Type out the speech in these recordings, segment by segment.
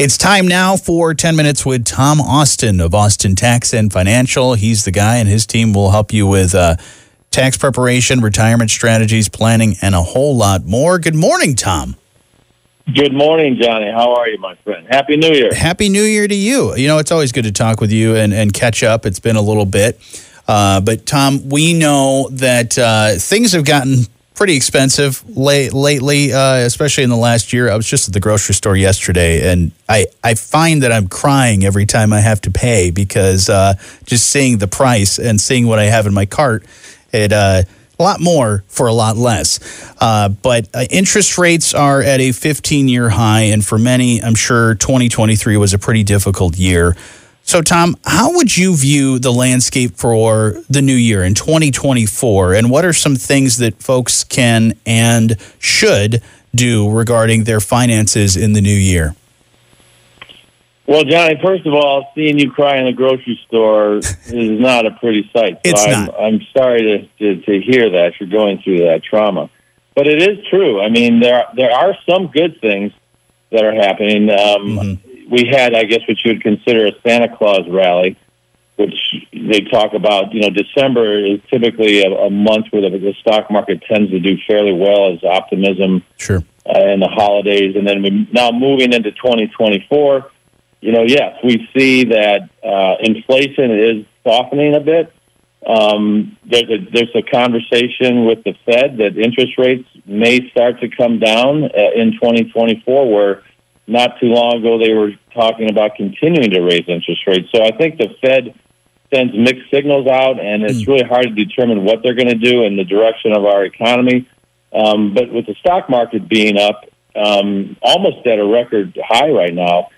It's time now for 10 minutes with Tom Austin of Austin Tax and Financial. He's the guy, and his team will help you with uh, tax preparation, retirement strategies, planning, and a whole lot more. Good morning, Tom. Good morning, Jonny. How are you, my friend? Happy New Year. Happy New Year to you. You know, it's always good to talk with you and, and catch up. It's been a little bit. Uh, but, Tom, we know that uh, things have gotten pretty expensive late, lately, uh, especially in the last year. I was just at the grocery store yesterday, and I, I find that I'm crying every time I have to pay because uh, just seeing the price and seeing what I have in my cart, it uh, a lot more for a lot less. Uh, but uh, interest rates are at a 15 year high, and for many, I'm sure 2023 was a pretty difficult year. So, Tom, how would you view the landscape for the new year in 2024? And what are some things that folks can and should do regarding their finances in the new year? Well, Jonny, first of all, seeing you cry in the grocery store is not a pretty sight. So it's I'm, not. I'm sorry to, to, to hear that you're going through that trauma. But it is true. I mean, there there are some good things that are happening. Um, mm-hmm. We had, I guess, what you would consider a Santa Claus rally, which they talk about. You know, December is typically a, a month where the, the stock market tends to do fairly well as optimism sure. uh, and the holidays. And then we now moving into 2024 you know, yes, we see that uh, inflation is softening a bit. Um, there's a there's a conversation with the Fed that interest rates may start to come down uh, in 2024, where not too long ago they were talking about continuing to raise interest rates. So I think the Fed sends mixed signals out, and it's mm. really hard to determine what they're going to do in the direction of our economy. Um, but with the stock market being up um, almost at a record high right now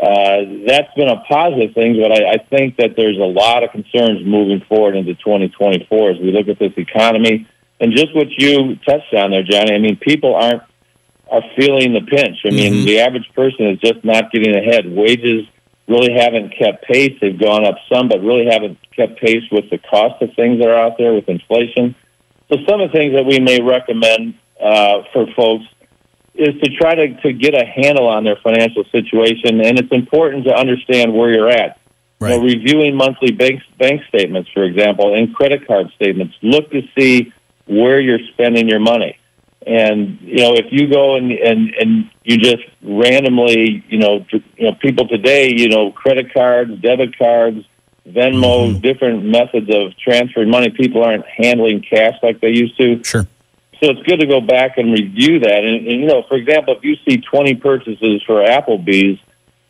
uh, that's been a positive thing, but I, I think that there's a lot of concerns moving forward into 2024 as we look at this economy. And just what you touched on there, Jonny, I mean, people aren't are feeling the pinch. I mean, mm-hmm. the average person is just not getting ahead. Wages really haven't kept pace. They've gone up some, but really haven't kept pace with the cost of things that are out there with inflation. So some of the things that we may recommend uh, for folks is to try to, to get a handle on their financial situation, and it's important to understand where you're at. Right. You know, reviewing monthly bank bank statements, for example, and credit card statements, look to see where you're spending your money. And you know, if you go and and and you just randomly, you know, you know, people today, you know, credit cards, debit cards, Venmo, mm-hmm. different methods of transferring money. People aren't handling cash like they used to. Sure. So it's good to go back and review that. And, and, you know, for example, if you see 20 purchases for Applebee's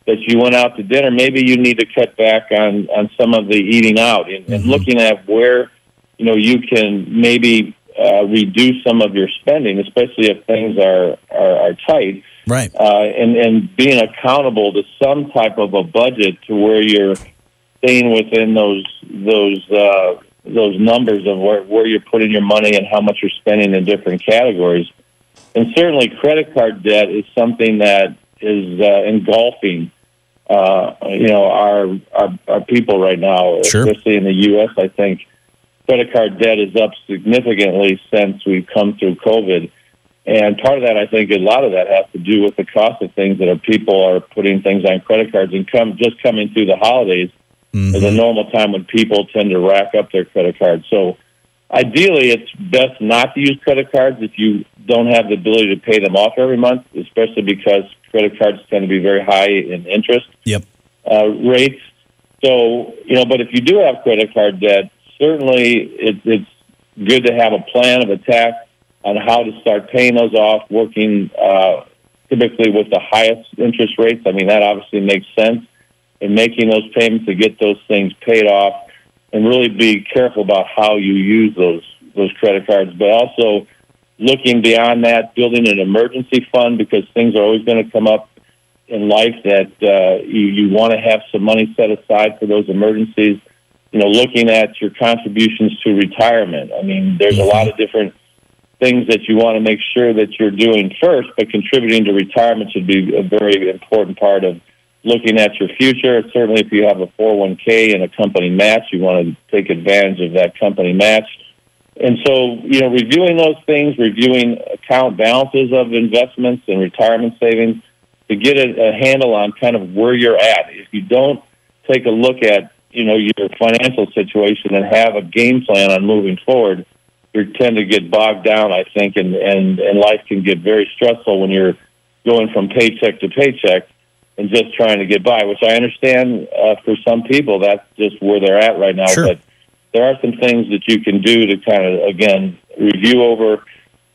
that you went out to dinner, maybe you need to cut back on, on some of the eating out and, mm-hmm. and looking at where, you know, you can maybe uh, reduce some of your spending, especially if things are, are, are tight. Right. Uh, and, and being accountable to some type of a budget to where you're staying within those, those, uh, those numbers of where, where you're putting your money and how much you're spending in different categories. And certainly, credit card debt is something that is uh, engulfing, uh, you know, our, our, our people right now, sure. especially in the U.S. I think credit card debt is up significantly since we've come through COVID. And part of that, I think, a lot of that has to do with the cost of things that are people are putting things on credit cards and come just coming through the holidays mm-hmm. is a normal time when people tend to rack up their credit cards. So ideally, it's best not to use credit cards if you don't have the ability to pay them off every month, especially because credit cards tend to be very high in interest yep. uh, rates. So, you know, but if you do have credit card debt, certainly it, it's good to have a plan of attack on how to start paying those off, working uh, typically with the highest interest rates. I mean, that obviously makes sense and making those payments to get those things paid off, and really be careful about how you use those those credit cards. But also looking beyond that, building an emergency fund because things are always going to come up in life that uh, you, you want to have some money set aside for those emergencies. You know, looking at your contributions to retirement. I mean, there's a lot of different things that you want to make sure that you're doing first, but contributing to retirement should be a very important part of looking at your future. Certainly, if you have a 401k and a company match, you want to take advantage of that company match. And so, you know, reviewing those things, reviewing account balances of investments and retirement savings to get a, a handle on kind of where you're at. If you don't take a look at you know your financial situation and have a game plan on moving forward, you tend to get bogged down. I think, and and and life can get very stressful when you're going from paycheck to paycheck and just trying to get by. Which I understand uh, for some people that's just where they're at right now. Sure. But there are some things that you can do to kind of again review over,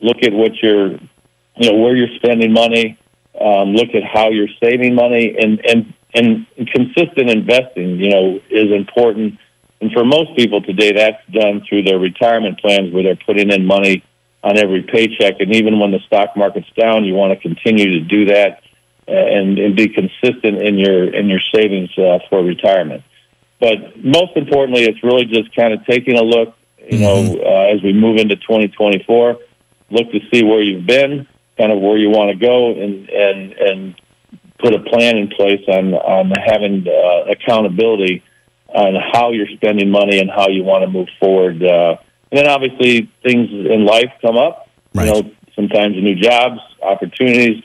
look at what you're, you know, where you're spending money, um, look at how you're saving money, and and and consistent investing, you know, is important. And for most people today, that's done through their retirement plans where they're putting in money on every paycheck. And even when the stock market's down, you want to continue to do that and, and be consistent in your in your savings uh, for retirement. But most importantly, it's really just kind of taking a look, you know, uh, as we move into 2024, look to see where you've been, kind of where you want to go, and and and put a plan in place on on having uh, accountability on how you're spending money and how you want to move forward. Uh, and then obviously things in life come up. Right. You know, sometimes new jobs, opportunities,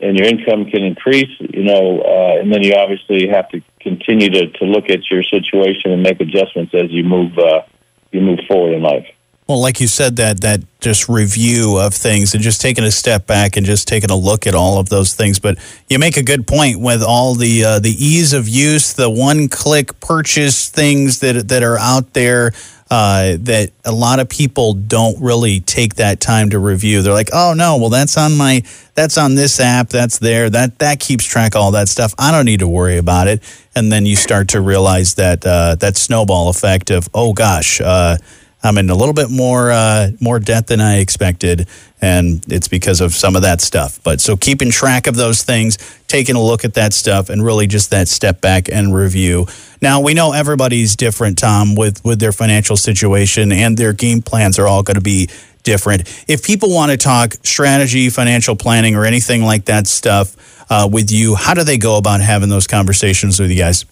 and your income can increase. You know, uh, and then you obviously have to continue to, to look at your situation and make adjustments as you move uh, you move forward in life. Well, like you said, that that just review of things and just taking a step back and just taking a look at all of those things. But you make a good point with all the uh, the ease of use, the one click purchase things that that are out there. Uh, that a lot of people don't really take that time to review. They're like, "Oh no, well that's on my that's on this app, that's there, that that keeps track of all that stuff. I don't need to worry about it." And then you start to realize that uh, that snowball effect of, "Oh gosh." Uh, I'm in a little bit more uh, more debt than I expected, and it's because of some of that stuff. But so keeping track of those things, taking a look at that stuff, and really just that step back and review. Now we know everybody's different, Tom, with with their financial situation and their game plans are all going to be different. If people want to talk strategy, financial planning, or anything like that stuff uh, with you, how do they go about having those conversations with you guys?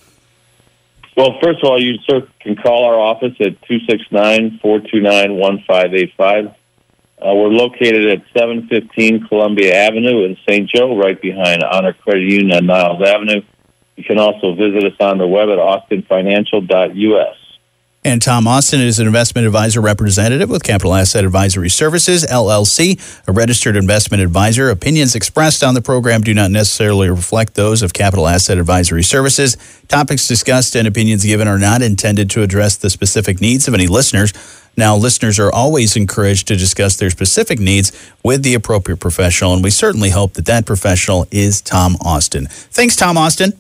Well, first of all, you can call our office at 269-429-1585. Uh, we're located at 715 Columbia Avenue in St. Joe, right behind Honor Credit Union on Niles Avenue. You can also visit us on the web at austinfinancial.us. And Tom Austin is an investment advisor representative with Capital Asset Advisory Services, LLC, a registered investment advisor. Opinions expressed on the program do not necessarily reflect those of Capital Asset Advisory Services. Topics discussed and opinions given are not intended to address the specific needs of any listeners. Now, listeners are always encouraged to discuss their specific needs with the appropriate professional, and we certainly hope that that professional is Tom Austin. Thanks, Tom Austin.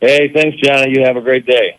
Hey, thanks, Jonny. You have a great day.